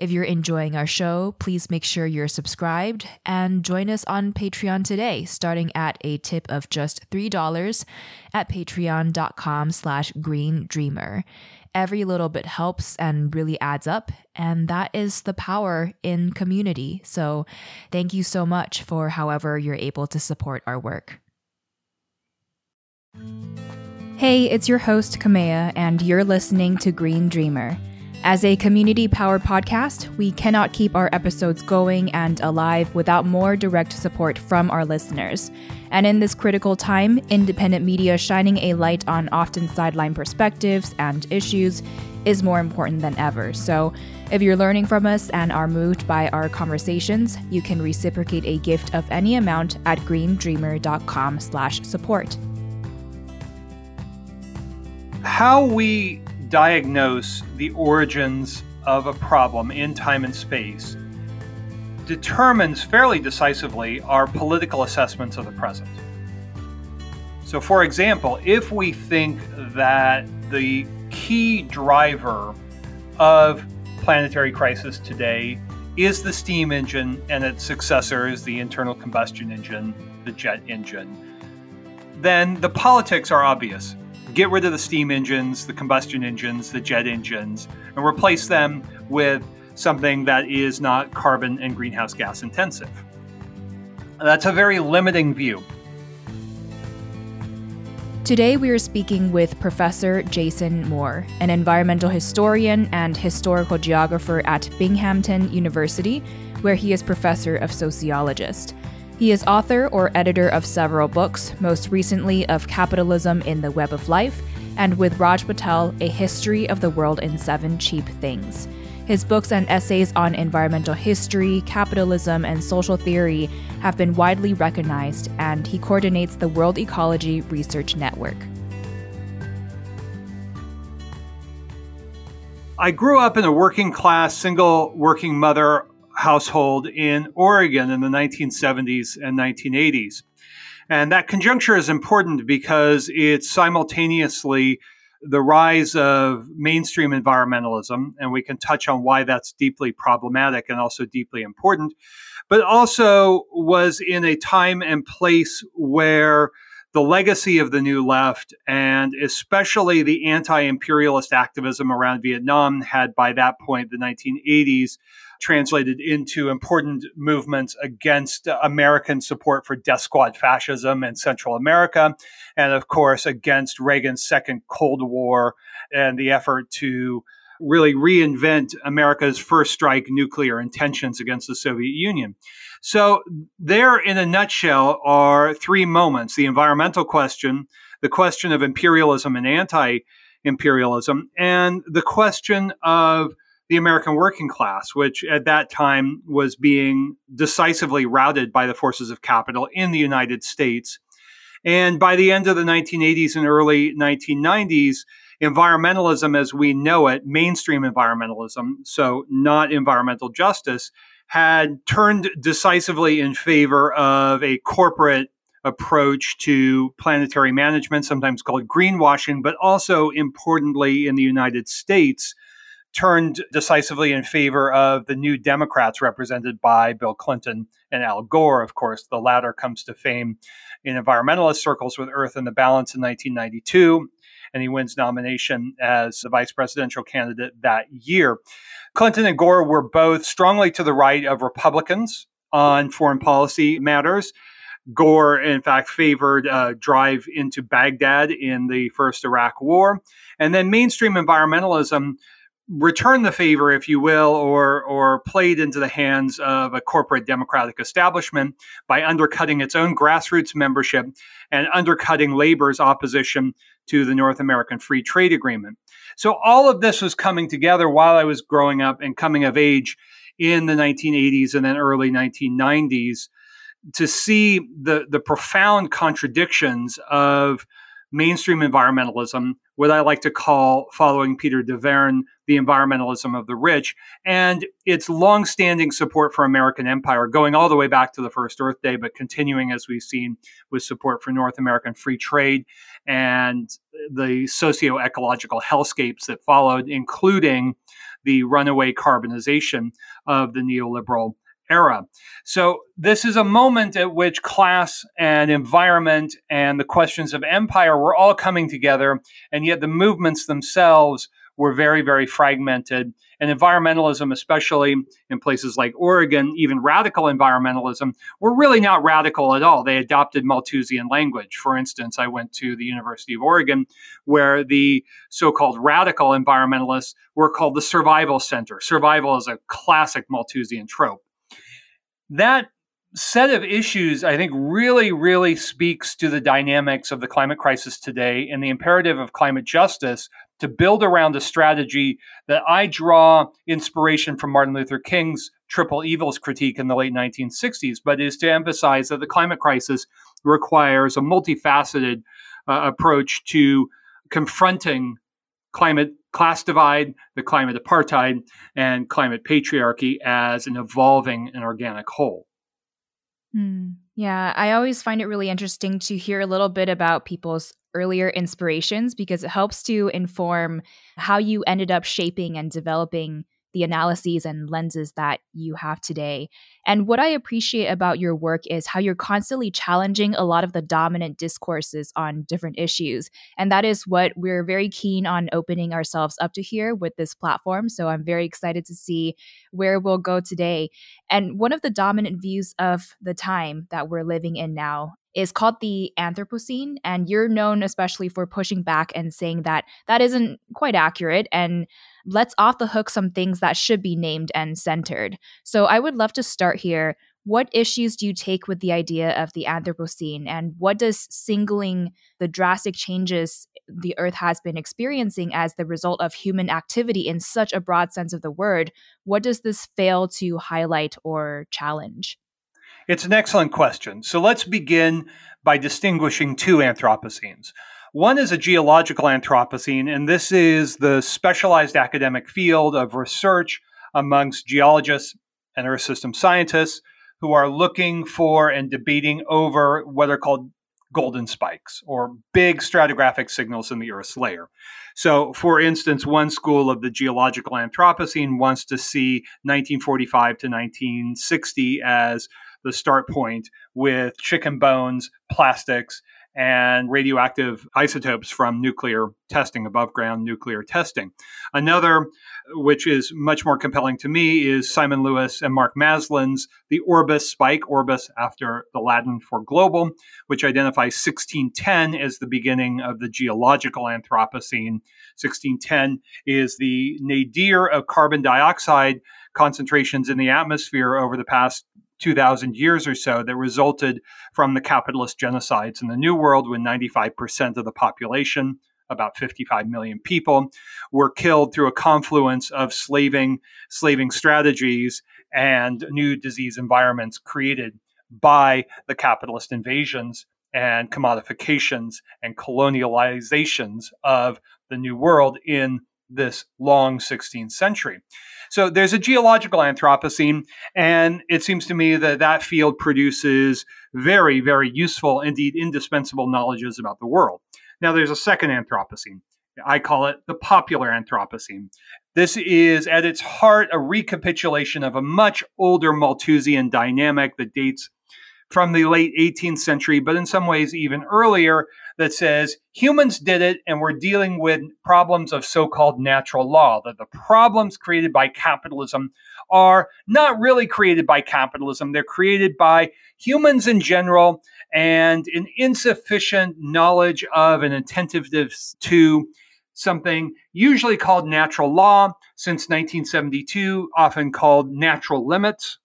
If you're enjoying our show, please make sure you're subscribed and join us on Patreon today, starting at a tip of just $3 at patreon.com slash green dreamer. Every little bit helps and really adds up, and that is the power in community. So thank you so much for however you're able to support our work. Hey, it's your host, Kamea, and you're listening to Green Dreamer. As a community powered podcast, we cannot keep our episodes going and alive without more direct support from our listeners. And in this critical time, independent media shining a light on often sideline perspectives and issues is more important than ever. So, if you're learning from us and are moved by our conversations, you can reciprocate a gift of any amount at greendreamer.com/support. How we diagnose the origins of a problem in time and space determines fairly decisively our political assessments of the present. So, for example, if we think that the key driver of planetary crisis today is the steam engine and its successor is the internal combustion engine, the jet engine, then the politics are obvious get rid of the steam engines, the combustion engines, the jet engines, and replace them with something that is not carbon and greenhouse gas intensive. That's a very limiting view. Today, we are speaking with Professor Jason Moore, an environmental historian and historical geographer at Binghamton University, where he is professor of sociologist. He is author or editor of several books, most recently of Capitalism in the Web of Life, and with Raj Patel, A History of the World in Seven Cheap Things. His books and essays on environmental history, capitalism, and social theory have been widely recognized, and he coordinates the World Ecology Research Network. I grew up in a working class, single working mother household in Oregon in the 1970s and 1980s. And that conjuncture is important because it's simultaneously the rise of mainstream environmentalism, and we can touch on why that's deeply problematic and also deeply important, but also was in a time and place where the legacy of the New Left and especially the anti imperialist activism around Vietnam had by that point, the 1980s, translated into important movements against American support for death squad fascism in Central America, and of course against Reagan's second Cold War and the effort to really reinvent America's first strike nuclear intentions against the Soviet Union. So, there in a nutshell are three moments the environmental question, the question of imperialism and anti imperialism, and the question of the American working class, which at that time was being decisively routed by the forces of capital in the United States. And by the end of the 1980s and early 1990s, environmentalism as we know it, mainstream environmentalism, so not environmental justice, had turned decisively in favor of a corporate approach to planetary management, sometimes called greenwashing, but also importantly in the United States, turned decisively in favor of the new Democrats represented by Bill Clinton and Al Gore. Of course, the latter comes to fame in environmentalist circles with Earth in the Balance in 1992, and he wins nomination as the vice presidential candidate that year. Clinton and Gore were both strongly to the right of Republicans on foreign policy matters. Gore, in fact, favored a drive into Baghdad in the first Iraq War. And then mainstream environmentalism returned the favor, if you will, or or played into the hands of a corporate democratic establishment by undercutting its own grassroots membership and undercutting labor's opposition to the North American Free Trade Agreement. So all of this was coming together while I was growing up and coming of age in the 1980s and then early 1990s to see the the profound contradictions of mainstream environmentalism, what I like to call, following Peter Dauvergne, the environmentalism of the rich, and its longstanding support for American empire, going all the way back to the first Earth Day, but continuing, as we've seen, with support for North American free trade and the socio ecological hellscapes that followed, including the runaway carbonization of the neoliberal era. So, this is a moment at which class and environment and the questions of empire were all coming together, and yet the movements themselves were very, very fragmented. And environmentalism, especially in places like Oregon, even radical environmentalism, were really not radical at all. They adopted Malthusian language. For instance, I went to the University of Oregon, where the so called radical environmentalists were called the Survival Center. Survival is a classic Malthusian trope that set of issues, I think, really, really speaks to the dynamics of the climate crisis today and the imperative of climate justice to build around a strategy that I draw inspiration from Martin Luther King's triple evils critique in the late 1960s, but is to emphasize that the climate crisis requires a multifaceted uh, approach to confronting climate class divide, the climate apartheid, and climate patriarchy as an evolving and organic whole. Hmm. Yeah, I always find it really interesting to hear a little bit about people's earlier inspirations because it helps to inform how you ended up shaping and developing the analyses and lenses that you have today. And what I appreciate about your work is how you're constantly challenging a lot of the dominant discourses on different issues. And that is what we're very keen on opening ourselves up to here with this platform. So I'm very excited to see where we'll go today. And one of the dominant views of the time that we're living in now is called the Anthropocene. And you're known especially for pushing back and saying that that isn't quite accurate and lets off the hook some things that should be named and centered. So I would love to start here. What issues do you take with the idea of the Anthropocene, and what does singling the drastic changes the Earth has been experiencing as the result of human activity in such a broad sense of the word, what does this fail to highlight or challenge? It's an excellent question. So let's begin by distinguishing two Anthropocenes. One is a geological Anthropocene, and this is the specialized academic field of research amongst geologists and Earth system scientists who are looking for and debating over what are called golden spikes or big stratigraphic signals in the Earth's layer. So, for instance, one school of the geological Anthropocene wants to see 1945 to 1960 as the start point with chicken bones, plastics, and radioactive isotopes from nuclear testing, above ground nuclear testing. Another, which is much more compelling to me, is Simon Lewis and Mark Maslin's The Orbis Spike, Orbis after the Latin for global, which identifies 1610 as the beginning of the geological Anthropocene. 1610 is the nadir of carbon dioxide concentrations in the atmosphere over the past 2,000 years or so that resulted from the capitalist genocides in the New World when 95% of the population, about 55 million people, were killed through a confluence of slaving, slaving strategies and new disease environments created by the capitalist invasions and commodifications and colonializations of the New World in this long 16th century. So there's a geological Anthropocene, and it seems to me that that field produces very, very useful, indeed indispensable knowledges about the world. Now, there's a second Anthropocene. I call it the popular Anthropocene. This is at its heart a recapitulation of a much older Malthusian dynamic that dates from the late 18th century, but in some ways even earlier, that says humans did it and we're dealing with problems of so called natural law, that the problems created by capitalism are not really created by capitalism. They're created by humans in general and an insufficient knowledge of and attentiveness to something usually called natural law since 1972, often called natural limits.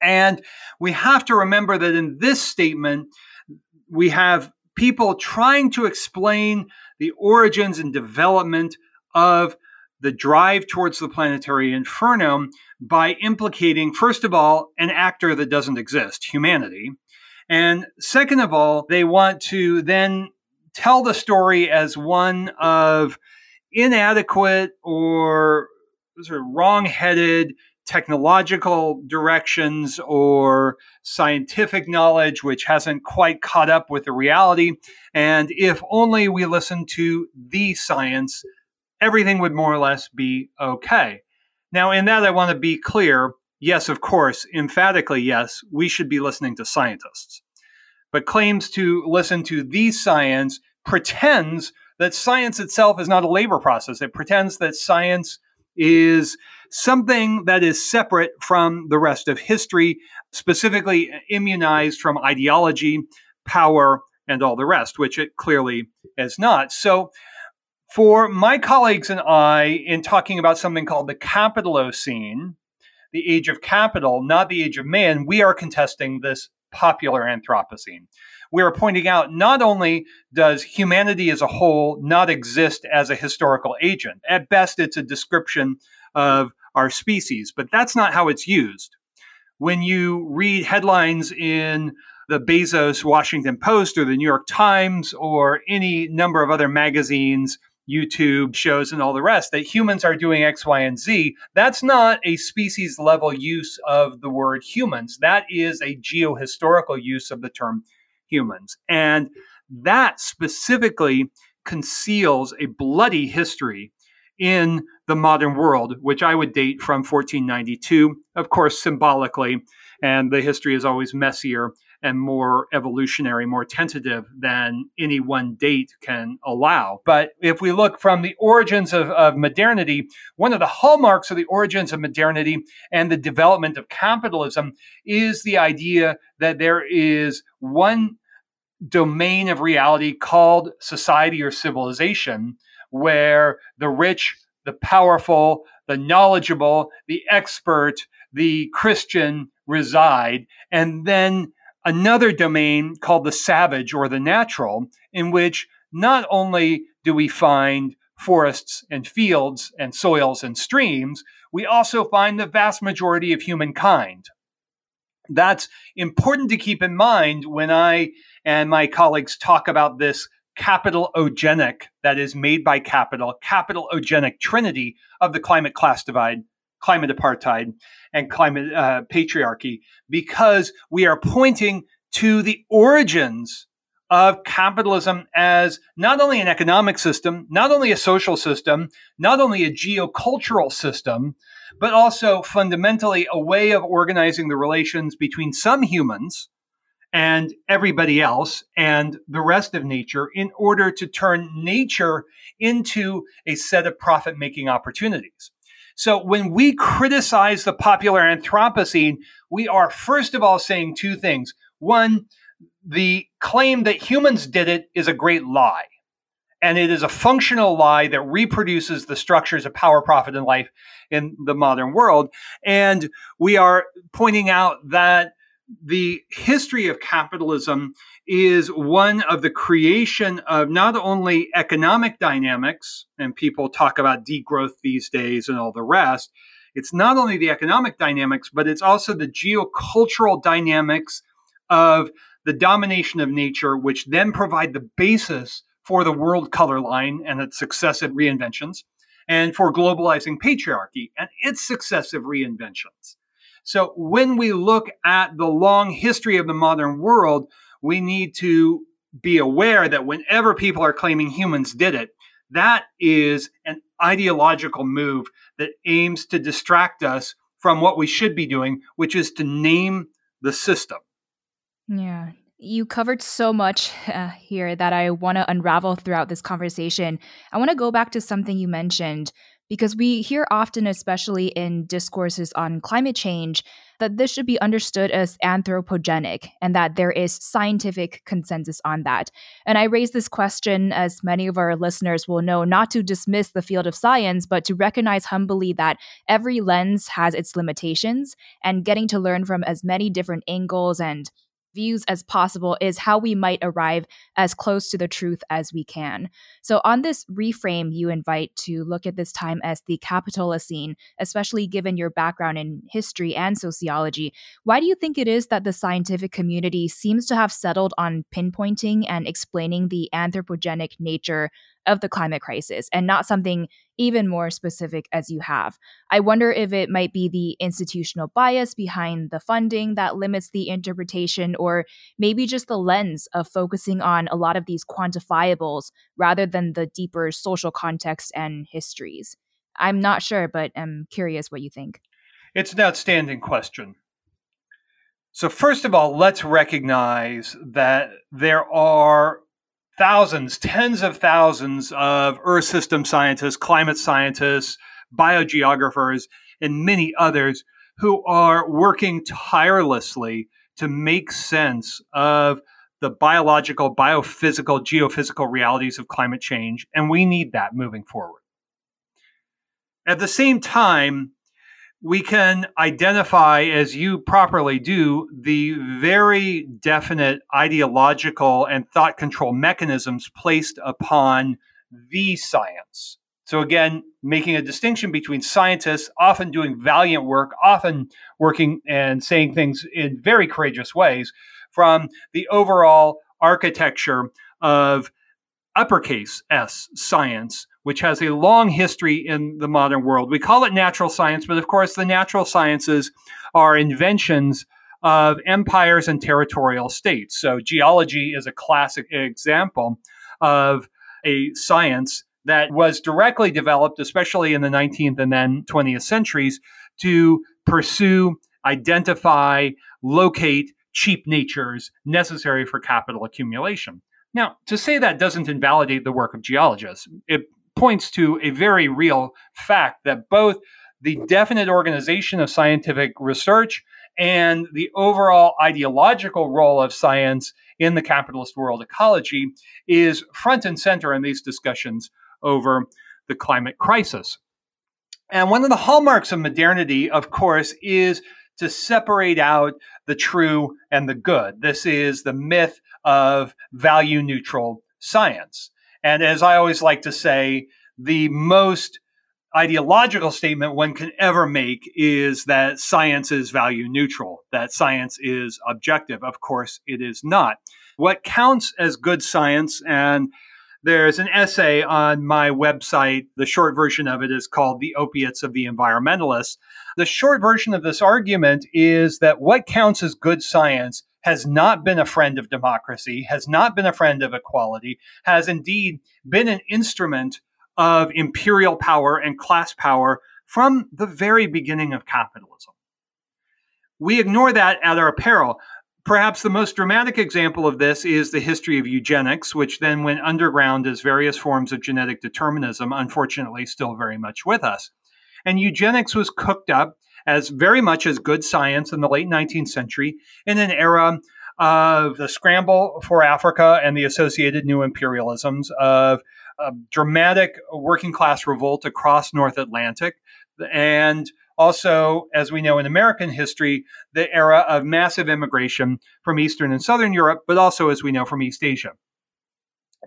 And we have to remember that in this statement, we have people trying to explain the origins and development of the drive towards the planetary inferno by implicating, first of all, an actor that doesn't exist, humanity. And second of all, they want to then tell the story as one of inadequate or sort of wrong-headed technological directions or scientific knowledge which hasn't quite caught up with the reality. And if only we listen to the science, everything would more or less be okay. Now, in that, I want to be clear yes, of course, emphatically, yes, we should be listening to scientists. But claims to listen to the science pretends that science itself is not a labor process. It pretends that science is something that is separate from the rest of history, specifically immunized from ideology, power, and all the rest, which it clearly is not. So, for my colleagues and I, in talking about something called the Capitalocene, the age of capital, not the age of man, we are contesting this popular Anthropocene. We are pointing out not only does humanity as a whole not exist as a historical agent, at best, it's a description of our species, but that's not how it's used. When you read headlines in the Bezos Washington Post or the New York Times or any number of other magazines, YouTube shows, and all the rest, that humans are doing X, Y, and Z, that's not a species level use of the word humans. That is a geohistorical use of the term humans. And that specifically conceals a bloody history in the modern world, which I would date from 1492, of course, symbolically. And the history is always messier and more evolutionary, more tentative than any one date can allow. But if we look from the origins of, of modernity, one of the hallmarks of the origins of modernity and the development of capitalism is the idea that there is one domain of reality called society or civilization where the rich, the powerful, the knowledgeable, the expert, the Christian reside. And then another domain called the savage or the natural, in which not only do we find forests and fields and soils and streams, we also find the vast majority of humankind. That's important to keep in mind when I and my colleagues talk about this capitalogenic that is made by capital, capitalogenic trinity of the climate class divide, climate apartheid, and climate uh, patriarchy, because we are pointing to the origins of capitalism as not only an economic system, not only a social system, not only a geocultural system, but also fundamentally a way of organizing the relations between some humans and everybody else and the rest of nature in order to turn nature into a set of profit making opportunities. So when we criticize the popular Anthropocene, we are first of all saying two things. One, the claim that humans did it is a great lie. And it is a functional lie that reproduces the structures of power, profit, and life in the modern world. And we are pointing out that the history of capitalism is one of the creation of not only economic dynamics, and people talk about degrowth these days and all the rest. It's not only the economic dynamics, but it's also the geocultural dynamics of the domination of nature, which then provide the basis for the world color line and its successive reinventions, and for globalizing patriarchy and its successive reinventions. So when we look at the long history of the modern world, we need to be aware that whenever people are claiming humans did it, that is an ideological move that aims to distract us from what we should be doing, which is to name the system. Yeah. You covered so much uh, here that I want to unravel throughout this conversation. I want to go back to something you mentioned because we hear often, especially in discourses on climate change, that this should be understood as anthropogenic and that there is scientific consensus on that. And I raise this question, as many of our listeners will know, not to dismiss the field of science, but to recognize humbly that every lens has its limitations and getting to learn from as many different angles and views as possible is how we might arrive as close to the truth as we can. So, on this reframe, you invite to look at this time as the Capitalocene, especially given your background in history and sociology. Why do you think it is that the scientific community seems to have settled on pinpointing and explaining the anthropogenic nature of the climate crisis and not something even more specific as you have. I wonder if it might be the institutional bias behind the funding that limits the interpretation, or maybe just the lens of focusing on a lot of these quantifiables rather than the deeper social context and histories. I'm not sure, but I'm curious what you think. It's an outstanding question. So, first of all, let's recognize that there are thousands, tens of thousands of Earth system scientists, climate scientists, biogeographers, and many others who are working tirelessly to make sense of the biological, biophysical, geophysical realities of climate change. And we need that moving forward. At the same time, we can identify, as you properly do, the very definite ideological and thought control mechanisms placed upon the science. So, again, making a distinction between scientists often doing valiant work, often working and saying things in very courageous ways, from the overall architecture of uppercase S science, which has a long history in the modern world. We call it natural science, but of course, the natural sciences are inventions of empires and territorial states. So, geology is a classic example of a science that was directly developed, especially in the 19th and then 20th centuries, to pursue, identify, locate cheap natures necessary for capital accumulation. Now, to say that doesn't invalidate the work of geologists. It points to a very real fact that both the definite organization of scientific research and the overall ideological role of science in the capitalist world ecology is front and center in these discussions over the climate crisis. And one of the hallmarks of modernity, of course, is to separate out the true and the good. This is the myth of value neutral science. And as I always like to say, the most ideological statement one can ever make is that science is value neutral, that science is objective. Of course, it is not. What counts as good science, and there's an essay on my website. The short version of it is called The Opiates of the Environmentalists. The short version of this argument is that what counts as good science has not been a friend of democracy, has not been a friend of equality, has indeed been an instrument of imperial power and class power from the very beginning of capitalism. We ignore that at our peril. Perhaps the most dramatic example of this is the history of eugenics, which then went underground as various forms of genetic determinism, unfortunately, still very much with us. And eugenics was cooked up as very much as good science in the late 19th century in an era of the scramble for Africa and the associated new imperialisms, of a dramatic working class revolt across North Atlantic, and also, as we know in American history, the era of massive immigration from Eastern and Southern Europe, but also, as we know, from East Asia.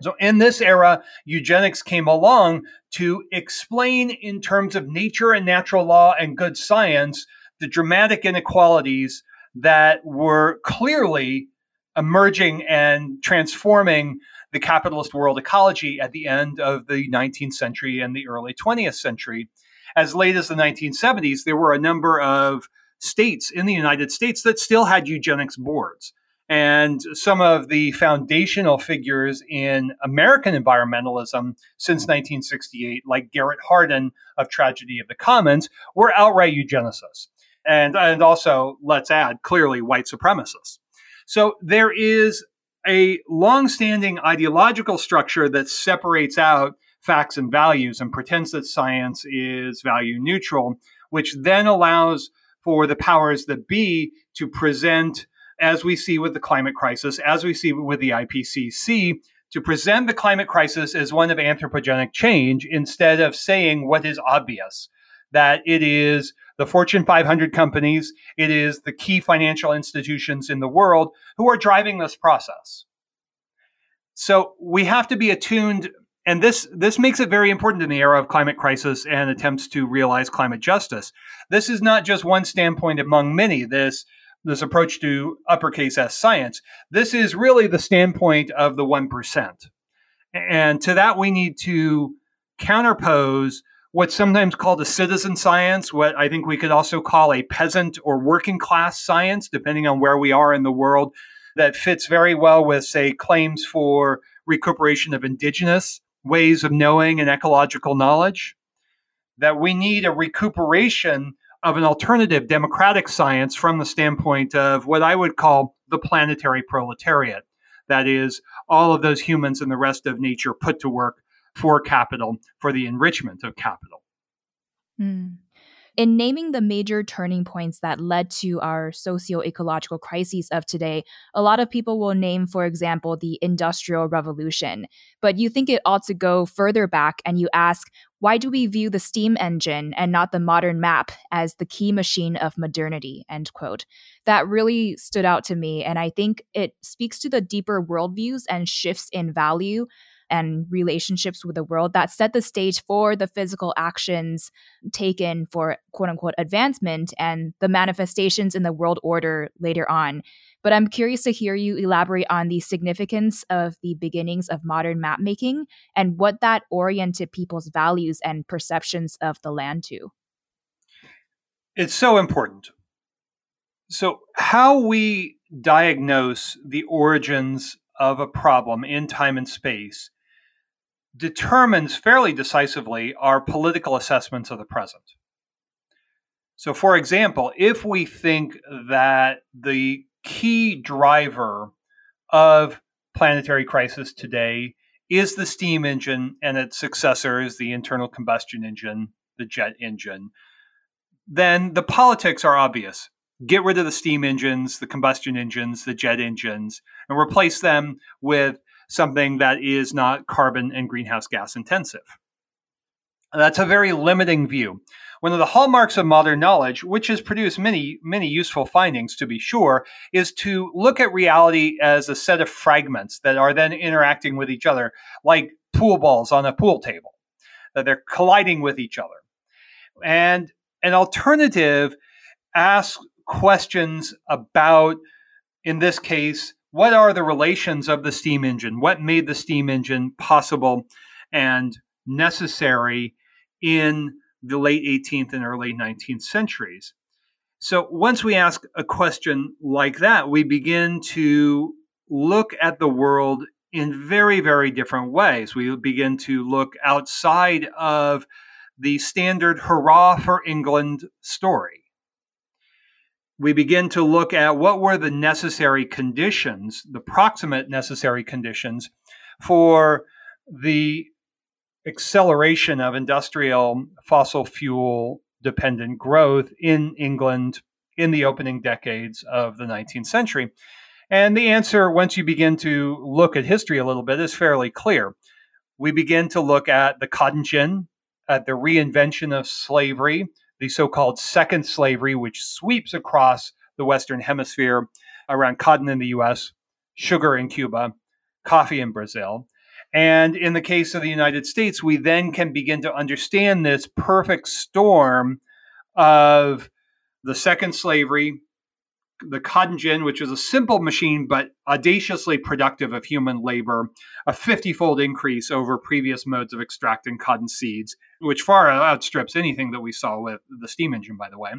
So, in this era, eugenics came along to explain, in terms of nature and natural law and good science, the dramatic inequalities that were clearly emerging and transforming the capitalist world ecology at the end of the 19th century and the early 20th century. As late as the 1970s, there were a number of states in the United States that still had eugenics boards. And some of the foundational figures in American environmentalism since 1968, like Garrett Hardin of Tragedy of the Commons, were outright eugenicists. And, and also, let's add, clearly white supremacists. So there is a long-standing ideological structure that separates out facts and values and pretends that science is value neutral, which then allows for the powers that be to present, as we see with the climate crisis, as we see with the IPCC, to present the climate crisis as one of anthropogenic change instead of saying what is obvious that it is the Fortune 500 companies, it is the key financial institutions in the world who are driving this process. So we have to be attuned and this this makes it very important in the era of climate crisis and attempts to realize climate justice. This is not just one standpoint among many. This this approach to uppercase S science. This is really the standpoint of the one percent, and to that we need to counterpose what's sometimes called a citizen science, what I think we could also call a peasant or working class science, depending on where we are in the world, that fits very well with, say, claims for recuperation of indigenous ways of knowing and ecological knowledge. That we need a recuperation of an alternative democratic science from the standpoint of what I would call the planetary proletariat. That is, all of those humans and the rest of nature put to work for capital, for the enrichment of capital. Mm. In naming the major turning points that led to our socio ecological crises of today, a lot of people will name, for example, the Industrial Revolution. But you think it ought to go further back and you ask, why do we view the steam engine and not the modern map as the key machine of modernity? End quote. That really stood out to me. And I think it speaks to the deeper worldviews and shifts in value and relationships with the world that set the stage for the physical actions taken for quote unquote advancement and the manifestations in the world order later on. But I'm curious to hear you elaborate on the significance of the beginnings of modern map making and what that oriented people's values and perceptions of the land to. It's so important. So, how we diagnose the origins of a problem in time and space determines fairly decisively our political assessments of the present. So, for example, if we think that the key driver of planetary crisis today is the steam engine and its successors, the internal combustion engine, the jet engine, then the politics are obvious. Get rid of the steam engines, the combustion engines, the jet engines, and replace them with something that is not carbon and greenhouse gas intensive. That's a very limiting view. One of the hallmarks of modern knowledge, which has produced many, many useful findings to be sure, is to look at reality as a set of fragments that are then interacting with each other, like pool balls on a pool table, that they're colliding with each other. And an alternative asks questions about, in this case, what are the relations of the steam engine? What made the steam engine possible and necessary in the late 18th and early 19th centuries? So once we ask a question like that, we begin to look at the world in very, very different ways. We begin to look outside of the standard hurrah for England story we begin to look at what were the necessary conditions, the proximate necessary conditions for the acceleration of industrial fossil fuel dependent growth in England in the opening decades of the 19th century. And the answer, once you begin to look at history a little bit, is fairly clear. We begin to look at the cotton gin, at the reinvention of slavery, the so called second slavery, which sweeps across the Western Hemisphere around cotton in the US, sugar in Cuba, coffee in Brazil. And in the case of the United States, we then can begin to understand this perfect storm of the second slavery, the cotton gin, which is a simple machine but audaciously productive of human labor, a 50 fold increase over previous modes of extracting cotton seeds, which far outstrips anything that we saw with the steam engine, by the way.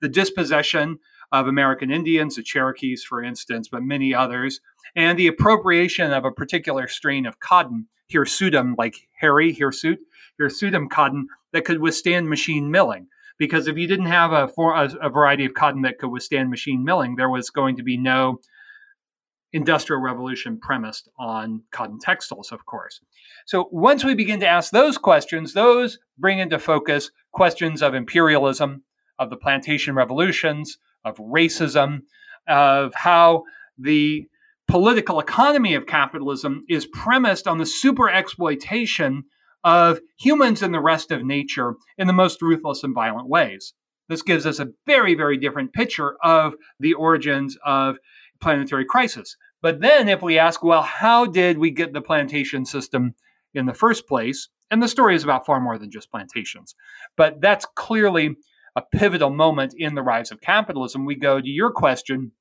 The dispossession of American Indians, the Cherokees, for instance, but many others, and the appropriation of a particular strain of cotton, hirsutum, like hairy hirsute, hirsutum cotton, that could withstand machine milling because if you didn't have a, for, a, a variety of cotton that could withstand machine milling, there was going to be no industrial revolution premised on cotton textiles, of course. So once we begin to ask those questions, those bring into focus questions of imperialism, of the plantation revolutions, of racism, of how the political economy of capitalism is premised on the super exploitation of humans and the rest of nature in the most ruthless and violent ways. This gives us a very, very different picture of the origins of planetary crisis. But then, if we ask, well, how did we get the plantation system in the first place? And the story is about far more than just plantations. But that's clearly a pivotal moment in the rise of capitalism. We go to your question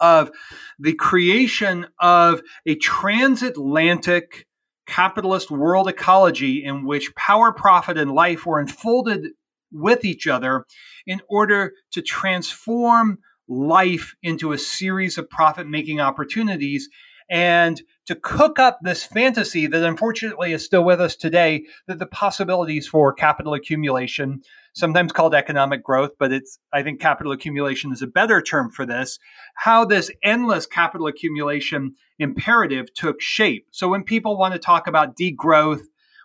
of the creation of a transatlantic capitalist world ecology in which power, profit, and life were enfolded with each other in order to transform life into a series of profit making opportunities and to cook up this fantasy that unfortunately is still with us today that the possibilities for capital accumulation sometimes called economic growth but it's i think capital accumulation is a better term for this how this endless capital accumulation imperative took shape. So when people want to talk about degrowth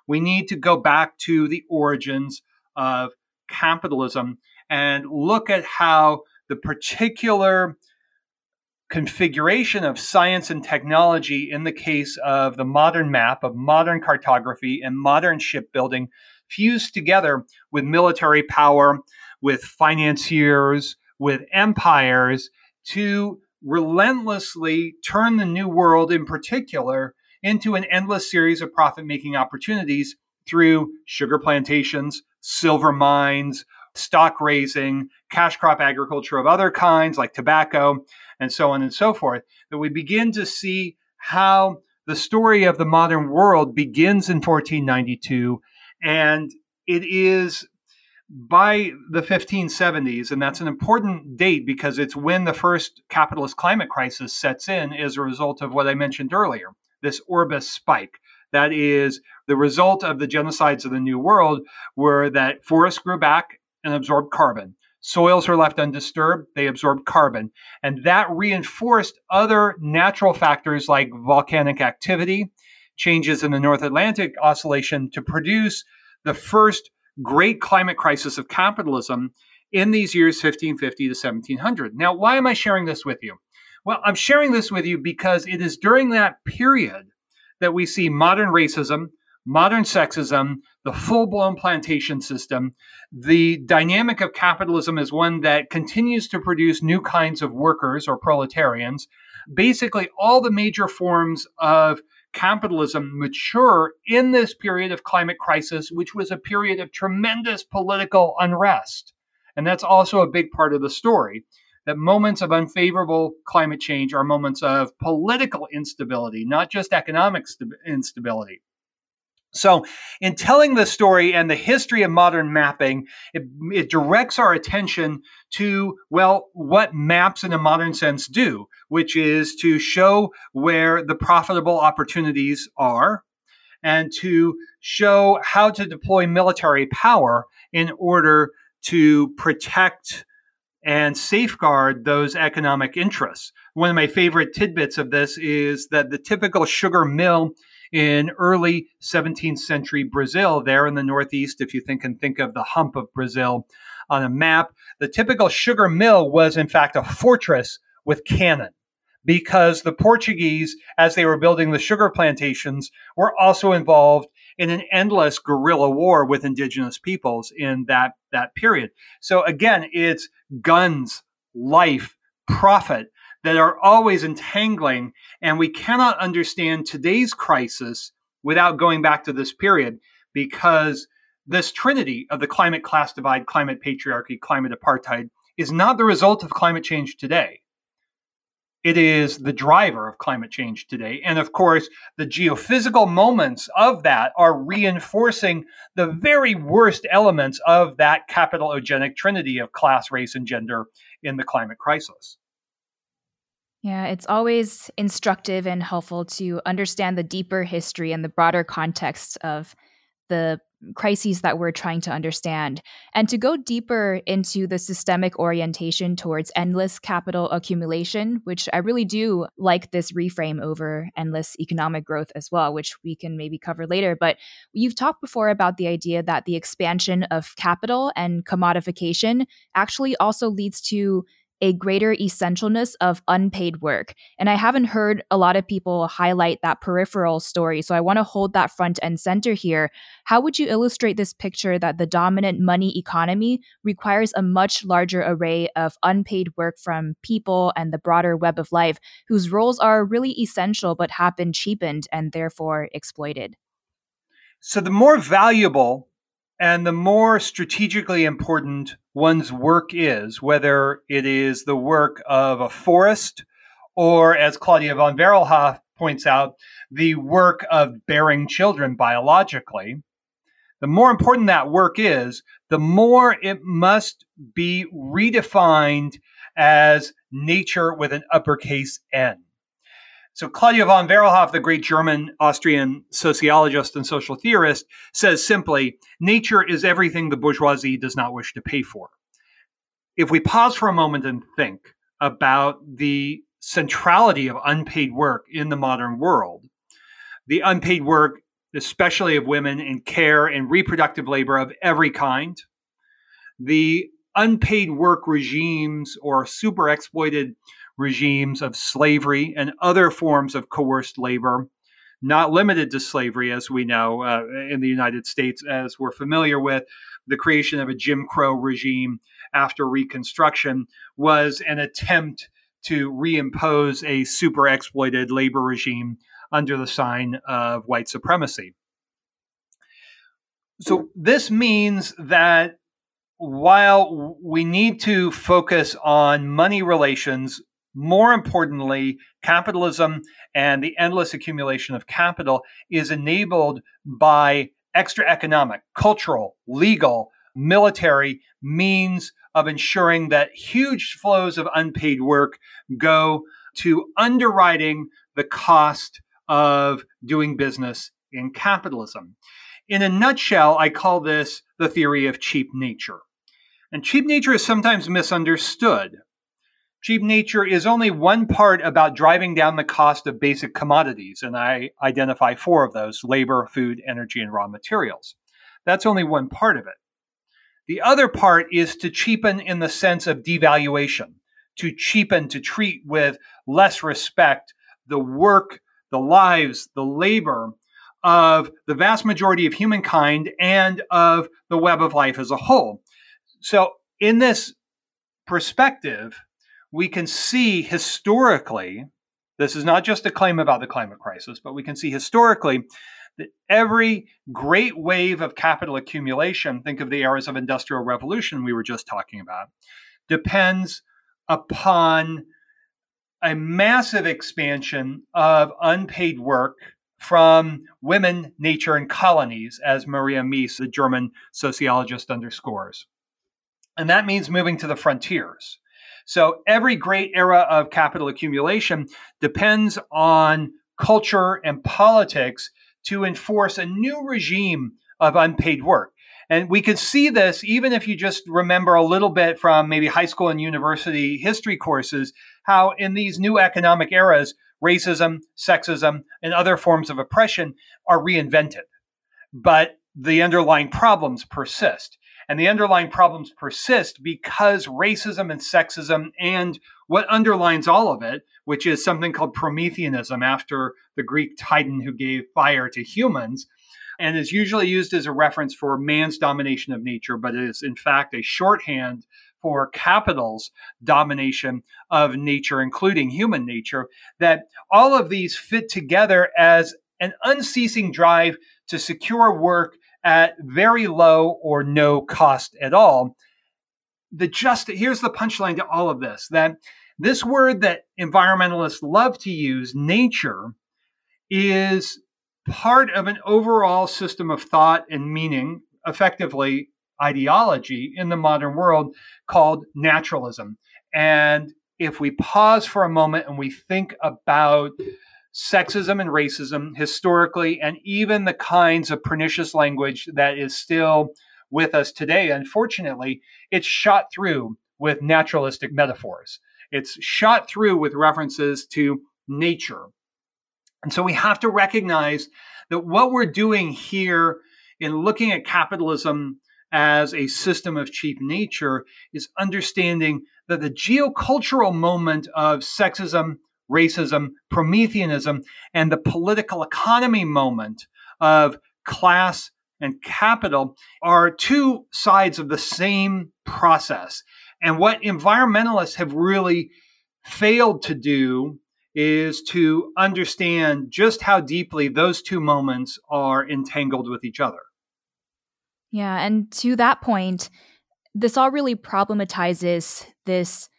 we need to go back to the origins of capitalism and look at how the particular configuration of science and technology in the case of the modern map, of modern cartography, and modern shipbuilding fused together with military power, with financiers, with empires to relentlessly turn the new world in particular into an endless series of profit making opportunities through sugar plantations, silver mines, stock raising, cash crop agriculture of other kinds like tobacco, and so on and so forth, that we begin to see how the story of the modern world begins in 1492 and it is by the 1570s, and that's an important date because it's when the first capitalist climate crisis sets in as a result of what I mentioned earlier this Orbis spike. That is the result of the genocides of the New World, where that forests grew back and absorbed carbon. Soils were left undisturbed, they absorbed carbon. And that reinforced other natural factors like volcanic activity, changes in the North Atlantic oscillation to produce the first great climate crisis of capitalism in these years 1550 to 1700. Now, why am I sharing this with you? Well, I'm sharing this with you because it is during that period that we see modern racism, modern sexism, the full blown plantation system. The dynamic of capitalism is one that continues to produce new kinds of workers or proletarians. Basically, all the major forms of capitalism mature in this period of climate crisis, which was a period of tremendous political unrest. And that's also a big part of the story that moments of unfavorable climate change are moments of political instability, not just economic st- instability. So, in telling the story and the history of modern mapping, it, it, directs our attention to, well, what maps in a modern sense do, which is to show where the profitable opportunities are and to show how to deploy military power in order to protect and safeguard those economic interests. One of my favorite tidbits of this is that the typical sugar mill in early 17th century Brazil, there in the Northeast, if you think and think of the hump of Brazil on a map, the typical sugar mill was in fact a fortress with cannon because the Portuguese, as they were building the sugar plantations, were also involved in an endless guerrilla war with indigenous peoples in that, that period. So again, it's guns, life, profit that are always entangling. And we cannot understand today's crisis without going back to this period because this trinity of the climate class divide, climate patriarchy, climate apartheid is not the result of climate change today. It is the driver of climate change today. And of course, the geophysical moments of that are reinforcing the very worst elements of that capitalogenic trinity of class, race, and gender in the climate crisis. Yeah, it's always instructive and helpful to understand the deeper history and the broader context of the crises that we're trying to understand, and to go deeper into the systemic orientation towards endless capital accumulation, which I really do like this reframe over endless economic growth as well, which we can maybe cover later. But you've talked before about the idea that the expansion of capital and commodification actually also leads to a greater essentialness of unpaid work. And I haven't heard a lot of people highlight that peripheral story. So I want to hold that front and center here. How would you illustrate this picture that the dominant money economy requires a much larger array of unpaid work from people and the broader web of life whose roles are really essential but have been cheapened and therefore exploited? So the more valuable and the more strategically important one's work is, whether it is the work of a forest or, as Claudia von Werlhoff points out, the work of bearing children biologically, the more important that work is, the more it must be redefined as nature with an uppercase N. So Claudia von Werlhof, the great German Austrian sociologist and social theorist, says simply, nature is everything the bourgeoisie does not wish to pay for. If we pause for a moment and think about the centrality of unpaid work in the modern world, the unpaid work, especially of women in care and reproductive labor of every kind, the unpaid work regimes or super exploited regimes of slavery and other forms of coerced labor, not limited to slavery, as we know uh, in the United States, as we're familiar with. The creation of a Jim Crow regime after Reconstruction was an attempt to reimpose a super exploited labor regime under the sign of white supremacy. So, this means that while we need to focus on money relations more importantly, capitalism and the endless accumulation of capital is enabled by extra economic, cultural, legal, military means of ensuring that huge flows of unpaid work go to underwriting the cost of doing business in capitalism. In a nutshell, I call this the theory of cheap nature. And cheap nature is sometimes misunderstood. Cheap nature is only one part about driving down the cost of basic commodities, and I identify four of those labor, food, energy, and raw materials. That's only one part of it. The other part is to cheapen in the sense of devaluation, to cheapen, to treat with less respect the work, the lives, the labor of the vast majority of humankind and of the web of life as a whole. So, in this perspective, we can see historically, this is not just a claim about the climate crisis, but we can see historically that every great wave of capital accumulation, think of the eras of industrial revolution we were just talking about, depends upon a massive expansion of unpaid work from women, nature, and colonies, as Maria Mies, the German sociologist, underscores. And that means moving to the frontiers. So every great era of capital accumulation depends on culture and politics to enforce a new regime of unpaid work. And we could see this even if you just remember a little bit from maybe high school and university history courses, how in these new economic eras, racism, sexism, and other forms of oppression are reinvented. But the underlying problems persist. And the underlying problems persist because racism and sexism and what underlines all of it, which is something called Prometheanism after the Greek Titan who gave fire to humans, and is usually used as a reference for man's domination of nature, but is in fact a shorthand for capital's domination of nature, including human nature, that all of these fit together as an unceasing drive to secure work at very low or no cost at all. The just here's the punchline to all of this that this word that environmentalists love to use, nature, is part of an overall system of thought and meaning, effectively ideology in the modern world called naturalism. And if we pause for a moment and we think about sexism and racism historically, and even the kinds of pernicious language that is still with us today. Unfortunately, it's shot through with naturalistic metaphors. It's shot through with references to nature. And so we have to recognize that what we're doing here in looking at capitalism as a system of cheap nature is understanding that the geocultural moment of sexism, racism, Prometheanism, and the political economy moment of class and capital are two sides of the same process. And what environmentalists have really failed to do is to understand just how deeply those two moments are entangled with each other. Yeah. And to that point, this all really problematizes this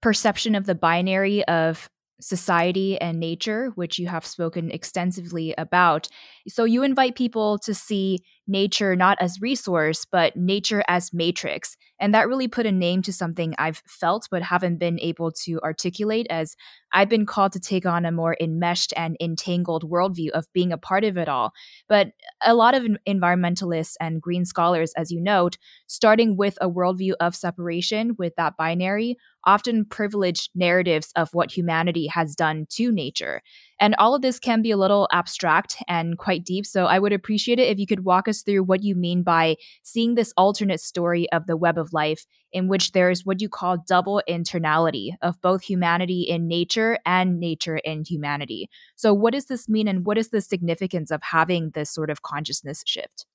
perception of the binary of society and nature, which you have spoken extensively about. So you invite people to see nature not as resource, but nature as matrix. And that really put a name to something I've felt but haven't been able to articulate as I've been called to take on a more enmeshed and entangled worldview of being a part of it all. But a lot of environmentalists and green scholars, as you note, starting with a worldview of separation with that binary, often privilege narratives of what humanity has done to nature. And all of this can be a little abstract and quite deep. So I would appreciate it if you could walk us through what you mean by seeing this alternate story of the web of life in which there's what you call double internality of both humanity in nature and nature in humanity. So, what does this mean, and what is the significance of having this sort of consciousness shift?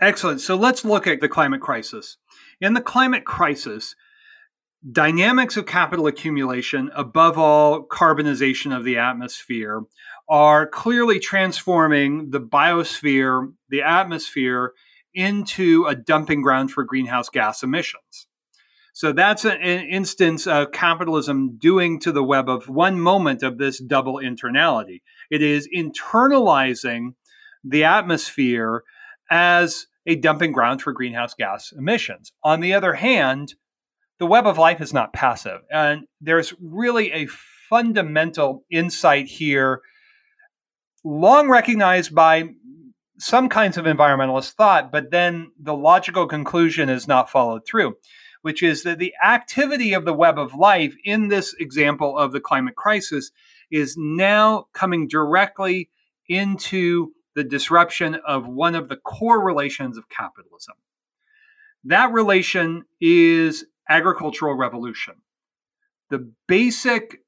Excellent. So, let's look at the climate crisis. In the climate crisis, dynamics of capital accumulation, above all, carbonization of the atmosphere, are clearly transforming the biosphere, the atmosphere, into a dumping ground for greenhouse gas emissions. So that's an instance of capitalism doing to the web of one moment of this double internality. It is internalizing the atmosphere as a dumping ground for greenhouse gas emissions. On the other hand, the web of life is not passive. And there's really a fundamental insight here, long recognized by some kinds of environmentalist thought, but then the logical conclusion is not followed through, which is that the activity of the web of life in this example of the climate crisis is now coming directly into the disruption of one of the core relations of capitalism. That relation is agricultural revolution. The basic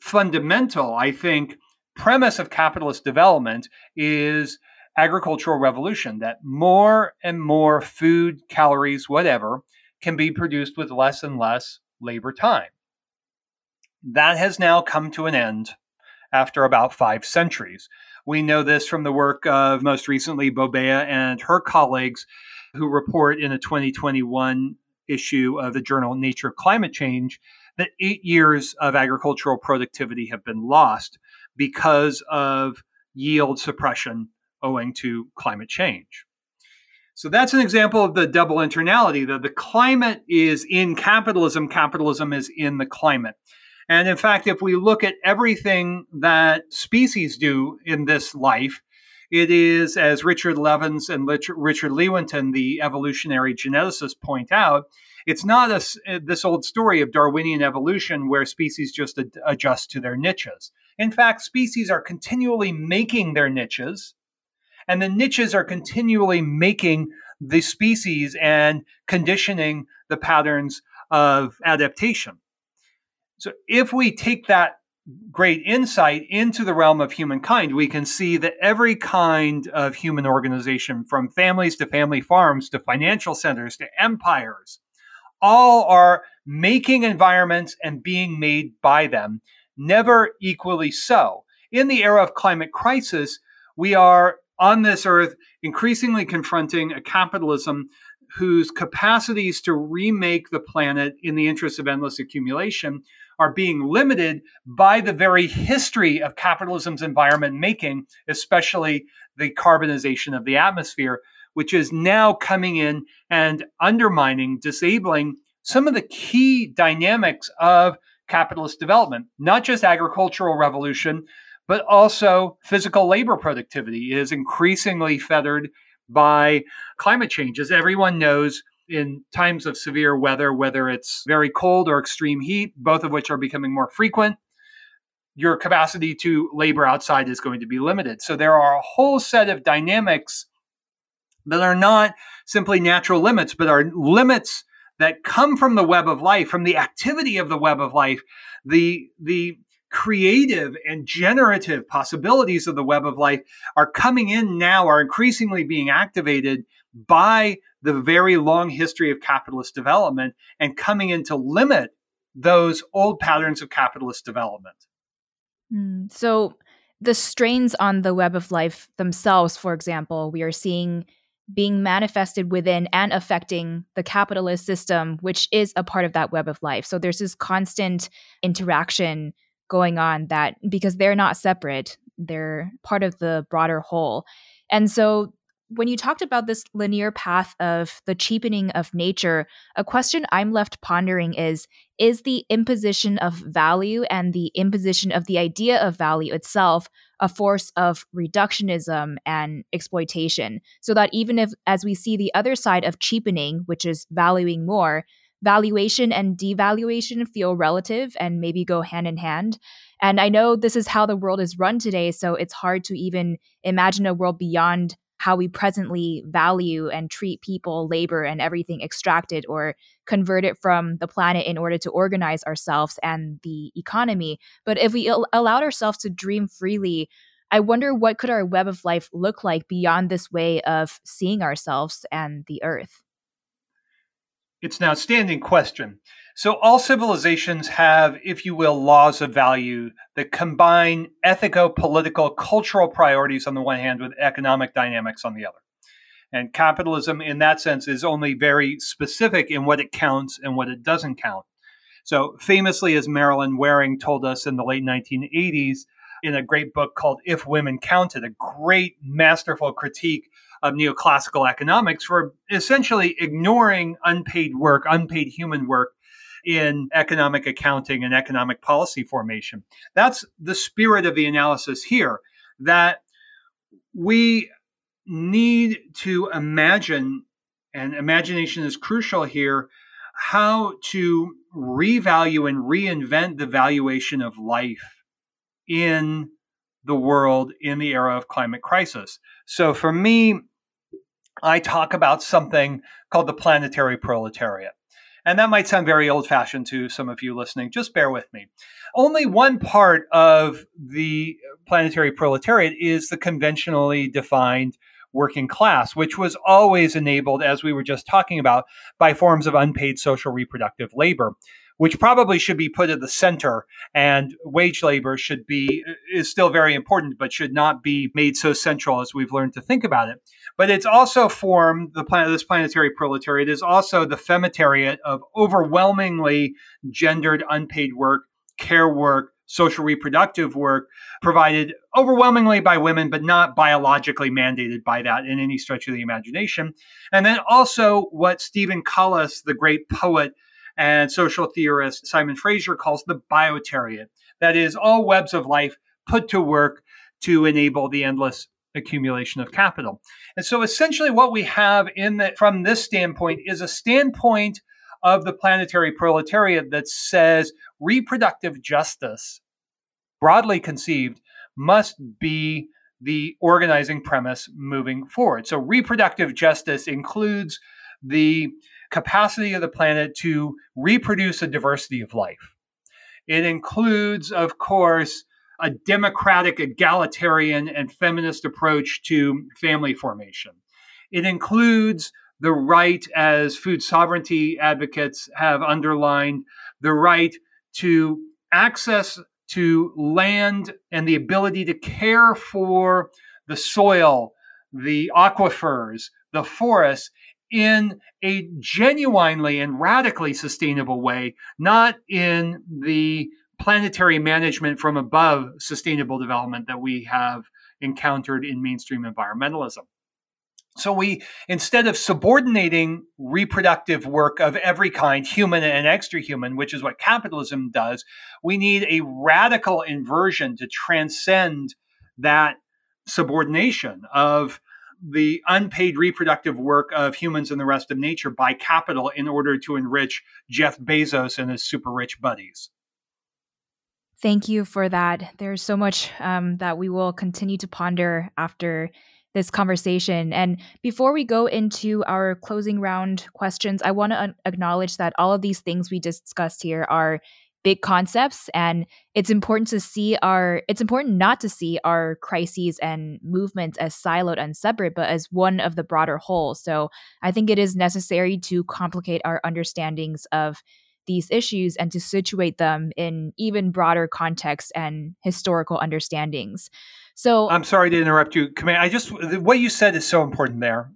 fundamental, I think, premise of capitalist development is agricultural revolution that more and more food, calories, whatever, can be produced with less and less labor time. That has now come to an end after about five centuries. We know this from the work of most recently Bobea and her colleagues who report in a 2021 issue of the journal Nature Climate Change that eight years of agricultural productivity have been lost because of yield suppression owing to climate change. So that's an example of the double internality that the climate is in capitalism, capitalism is in the climate. And in fact, if we look at everything that species do in this life, it is, as Richard Levins and Richard Lewontin, the evolutionary geneticists, point out, it's not a, eh, this old story of Darwinian evolution where species just ad- adjust to their niches. In fact, species are continually making their niches, and the niches are continually making the species and conditioning the patterns of adaptation. So, if we take that great insight into the realm of humankind, we can see that every kind of human organization, from families to family farms to financial centers to empires, all are making environments and being made by them, never equally so. In the era of climate crisis, we are on this earth increasingly confronting a capitalism whose capacities to remake the planet in the interest of endless accumulation are being limited by the very history of capitalism's environment making, especially the carbonization of the atmosphere, which is now coming in and undermining, disabling some of the key dynamics of capitalist development, not just agricultural revolution, but also physical labor productivity is increasingly feathered by climate change. As everyone knows, in times of severe weather, whether it's very cold or extreme heat, both of which are becoming more frequent, your capacity to labor outside is going to be limited. So there are a whole set of dynamics that are not simply natural limits, but are limits that come from the web of life, from the activity of the web of life, the, the creative and generative possibilities of the web of life are coming in now, are increasingly being activated by the very long history of capitalist development and coming in to limit those old patterns of capitalist development. Mm, so, the strains on the web of life themselves, for example, we are seeing being manifested within and affecting the capitalist system, which is a part of that web of life. So, there's this constant interaction going on that because they're not separate, they're part of the broader whole. And so when you talked about this linear path of the cheapening of nature, a question I'm left pondering is Is the imposition of value and the imposition of the idea of value itself a force of reductionism and exploitation? So that even if, as we see the other side of cheapening, which is valuing more, valuation and devaluation feel relative and maybe go hand in hand. And I know this is how the world is run today, so it's hard to even imagine a world beyond how we presently value and treat people, labor, and everything extracted or converted from the planet in order to organize ourselves and the economy. But if we al- allowed ourselves to dream freely, I wonder what could our web of life look like beyond this way of seeing ourselves and the earth. It's an outstanding question. So, all civilizations have, if you will, laws of value that combine ethico political, cultural priorities on the one hand with economic dynamics on the other. And capitalism, in that sense, is only very specific in what it counts and what it doesn't count. So, famously, as Marilyn Waring told us in the late 1980s in a great book called If Women Counted, a great, masterful critique of neoclassical economics for essentially ignoring unpaid work, unpaid human work in economic accounting and economic policy formation. That's the spirit of the analysis here that we need to imagine, and imagination is crucial here, how to revalue and reinvent the valuation of life in the world in the era of climate crisis. So for me, I talk about something called the planetary proletariat. And that might sound very old fashioned to some of you listening. Just bear with me. Only one part of the planetary proletariat is the conventionally defined working class, which was always enabled, as we were just talking about, by forms of unpaid social reproductive labor which probably should be put at the center and wage labor should be is still very important but should not be made so central as we've learned to think about it but it's also formed the planet this planetary proletariat is also the femitariat of overwhelmingly gendered unpaid work care work social reproductive work provided overwhelmingly by women, but not biologically mandated by that in any stretch of the imagination. And then also what Stephen Collis, the great poet, and social theorist Simon Fraser calls the biotariat. That is, all webs of life put to work to enable the endless accumulation of capital. And so essentially what we have in that from this standpoint is a standpoint of the planetary proletariat that says reproductive justice, broadly conceived, must be the organizing premise moving forward. So reproductive justice includes the capacity of the planet to reproduce a diversity of life. It includes, of course, a democratic, egalitarian, and feminist approach to family formation. It includes the right, as food sovereignty advocates have underlined, the right to access to land and the ability to care for the soil, the aquifers, the forests in a genuinely and radically sustainable way, not in the planetary management from above sustainable development that we have encountered in mainstream environmentalism. So we, instead of subordinating reproductive work of every kind, human and extra human, which is what capitalism does, we need a radical inversion to transcend that subordination of the unpaid reproductive work of humans and the rest of nature by capital in order to enrich Jeff Bezos and his super rich buddies. Thank you for that. There's so much um, that we will continue to ponder after this conversation. And before we go into our closing round questions, I want to acknowledge that all of these things we discussed here are big concepts and it's important to see our it's important not to see our crises and movements as siloed and separate but as one of the broader whole so i think it is necessary to complicate our understandings of these issues and to situate them in even broader contexts and historical understandings so I'm sorry to interrupt you, Command. I just what you said is so important there,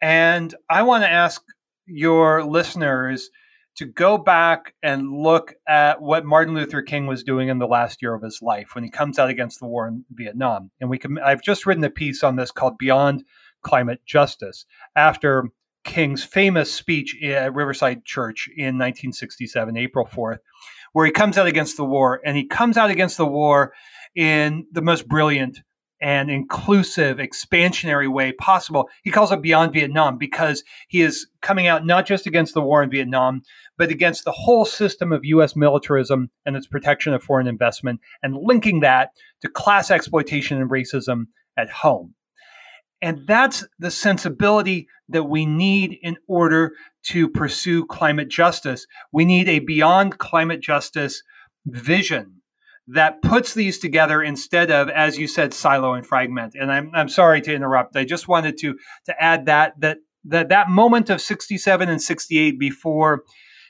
and I want to ask your listeners to go back and look at what Martin Luther King was doing in the last year of his life when he comes out against the war in Vietnam. And we can I've just written a piece on this called Beyond Climate Justice after King's famous speech at Riverside Church in 1967, April 4th, where he comes out against the war and he comes out against the war in the most brilliant and inclusive, expansionary way possible. He calls it Beyond Vietnam because he is coming out not just against the war in Vietnam, but against the whole system of U.S. militarism and its protection of foreign investment, and linking that to class exploitation and racism at home. And that's the sensibility that we need in order to pursue climate justice. We need a beyond climate justice vision that puts these together instead of, as you said, silo and fragment. And I'm, I'm sorry to interrupt. I just wanted to to add that that that that moment of 67 and 68 before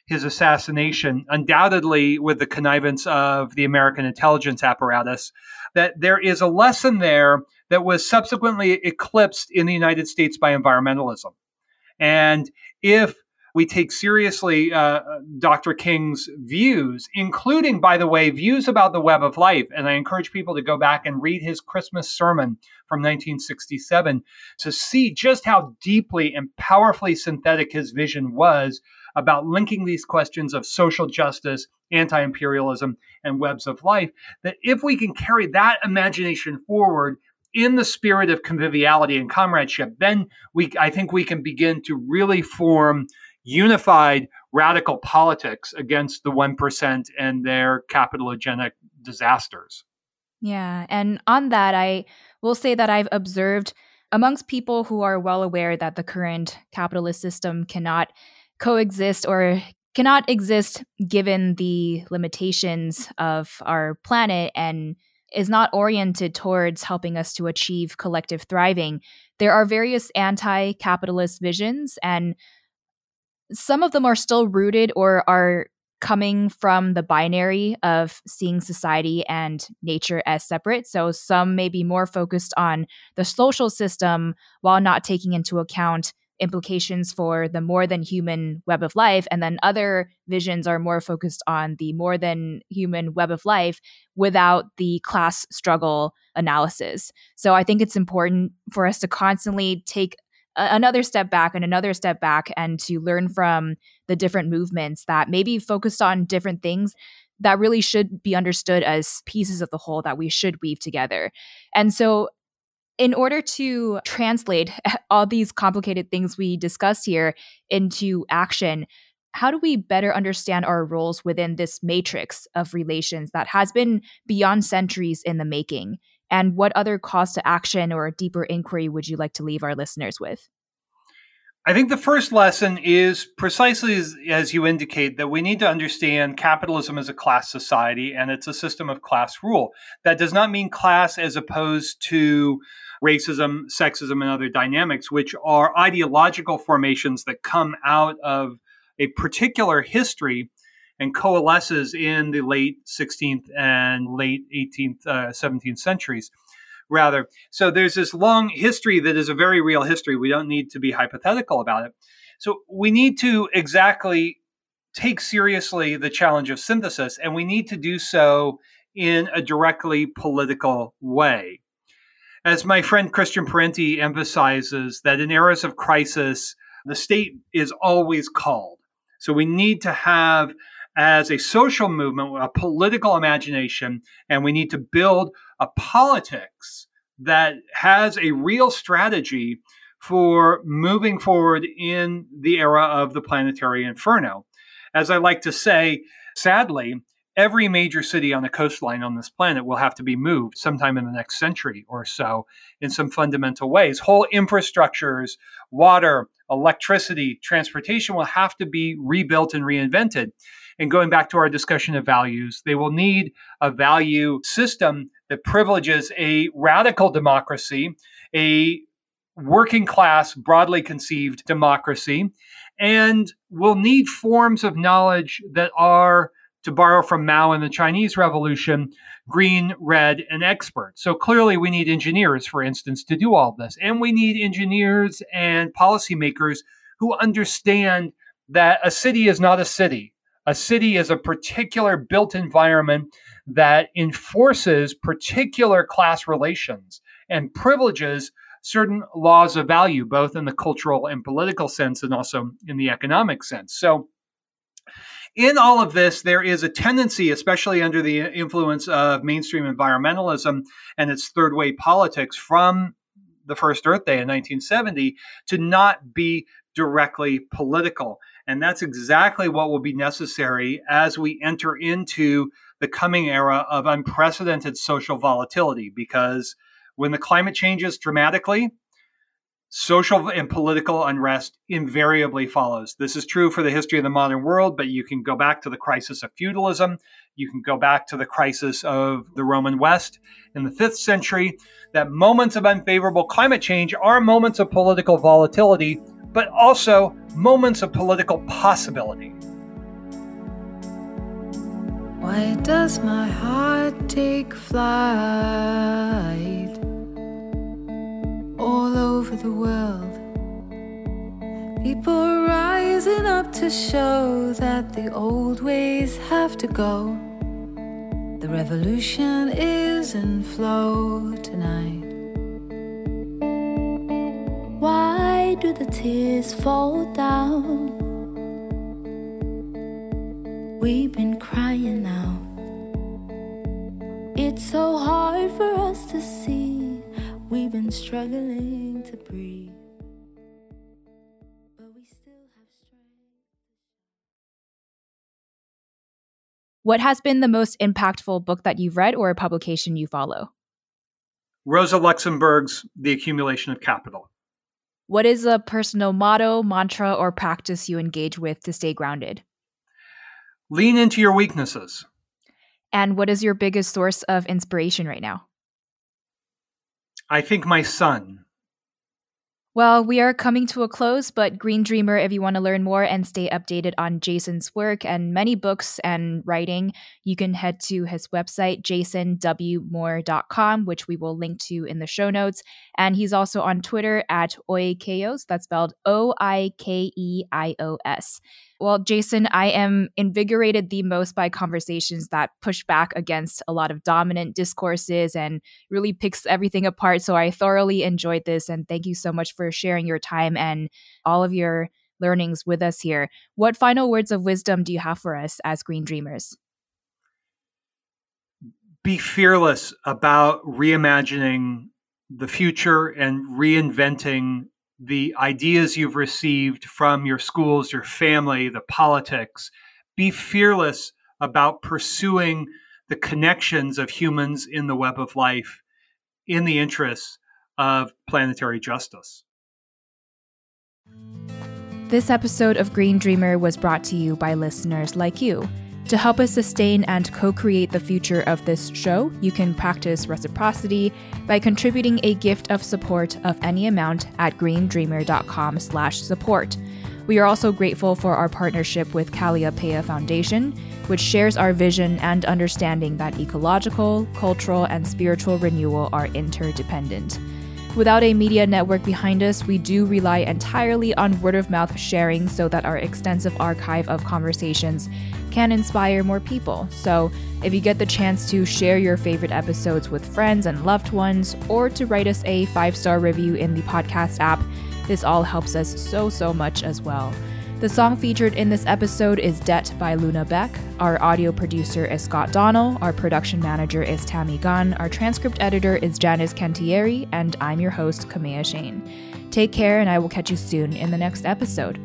his assassination, undoubtedly with the connivance of the American intelligence apparatus, that there is a lesson there that was subsequently eclipsed in the United States by environmentalism. And if we take seriously uh, Dr. King's views, including, by the way, views about the web of life. And I encourage people to go back and read his Christmas sermon from 1967 to see just how deeply and powerfully synthetic his vision was about linking these questions of social justice, anti imperialism, and webs of life. That if we can carry that imagination forward, in the spirit of conviviality and comradeship, then we I think we can begin to really form unified radical politics against the 1% and their capitalogenic disasters. Yeah. And on that, I will say that I've observed amongst people who are well aware that the current capitalist system cannot coexist or cannot exist given the limitations of our planet and is not oriented towards helping us to achieve collective thriving. There are various anti capitalist visions, and some of them are still rooted or are coming from the binary of seeing society and nature as separate. So some may be more focused on the social system while not taking into account implications for the more than human web of life. And then other visions are more focused on the more than human web of life without the class struggle analysis. So I think it's important for us to constantly take another step back and another step back and to learn from the different movements that maybe focused on different things that really should be understood as pieces of the whole that we should weave together. And so in order to translate all these complicated things we discussed here into action, how do we better understand our roles within this matrix of relations that has been beyond centuries in the making? And what other calls to action or deeper inquiry would you like to leave our listeners with? I think the first lesson is precisely as, as, you indicate that we need to understand capitalism as a class society and it's a system of class rule. That does not mean class as opposed to racism, sexism, and other dynamics, which are ideological formations that come out of a particular history and coalesces in the late 16th and late 18th, uh, 17th centuries, rather. So there's this long history that is a very real history. We don't need to be hypothetical about it. So we need to exactly take seriously the challenge of synthesis, and we need to do so in a directly political way. As my friend Christian Parenti emphasizes, that in eras of crisis, the state is always called. So we need to have as a social movement, a political imagination, and we need to build a politics that has a real strategy for moving forward in the era of the planetary inferno. As I like to say, sadly, every major city on the coastline on this planet will have to be moved sometime in the next century or so in some fundamental ways. Whole infrastructures, water, electricity, transportation will have to be rebuilt and reinvented. And going back to our discussion of values, they will need a value system that privileges a radical democracy, a working class, broadly conceived democracy, and will need forms of knowledge that are, to borrow from Mao and the Chinese Revolution, green, red, and expert. So clearly, we need engineers, for instance, to do all this. And we need engineers and policymakers who understand that a city is not a city. A city is a particular built environment that enforces particular class relations and privileges certain laws of value, both in the cultural and political sense and also in the economic sense. So, in all of this, there is a tendency, especially under the influence of mainstream environmentalism and its third way politics from the first Earth Day in 1970, to not be directly political. And that's exactly what will be necessary as we enter into the coming era of unprecedented social volatility because when the climate changes dramatically, social and political unrest invariably follows. This is true for the history of the modern world, but you can go back to the crisis of feudalism. You can go back to the crisis of the Roman West in the fifth century. That moments of unfavorable climate change are moments of political volatility, but also moments of political possibility. Why does my heart take flight? The world. People rising up to show that the old ways have to go. The revolution is in flow tonight. Why do the tears fall down? We've been crying now. It's so hard for us to see We've been struggling to breathe. But we still have strength. What has been the most impactful book that you've read or a publication you follow? Rosa Luxemburg's The Accumulation of Capital. What is a personal motto, mantra, or practice you engage with to stay grounded? Lean into your weaknesses. And what is your biggest source of inspiration right now? I think my son. Well, we are coming to a close, but Green Dreamer, if you want to learn more and stay updated on Jason's work and many books and writing, you can head to his website, jasonwmoore.com, which we will link to in the show notes. And he's also on Twitter at Oikeios, that's spelled O I K E I O S. Well, Jason, I am invigorated the most by conversations that push back against a lot of dominant discourses and really picks everything apart. So I thoroughly enjoyed this. And thank you so much for sharing your time and all of your learnings with us here. What final words of wisdom do you have for us as Green Dreamers? Be fearless about reimagining the future and reinventing the ideas you've received from your schools, your family, the politics. Be fearless about pursuing the connections of humans in the web of life in the interests of planetary justice. This episode of Green Dreamer was brought to you by listeners like you. To help us sustain and co-create the future of this show, you can practice reciprocity by contributing a gift of support of any amount at greendreamer.com slash support. We are also grateful for our partnership with Kalliopeia Foundation, which shares our vision and understanding that ecological, cultural, and spiritual renewal are interdependent. Without a media network behind us, we do rely entirely on word of mouth sharing so that our extensive archive of conversations can inspire more people. So, if you get the chance to share your favorite episodes with friends and loved ones, or to write us a five star review in the podcast app, this all helps us so, so much as well. The song featured in this episode is Debt by Luna Bec. Our audio producer is Scott Donnell. Our production manager is Tammy Gunn. Our transcript editor is Janice Cantieri. And I'm your host, Kamea Chayne. Take care, and I will catch you soon in the next episode.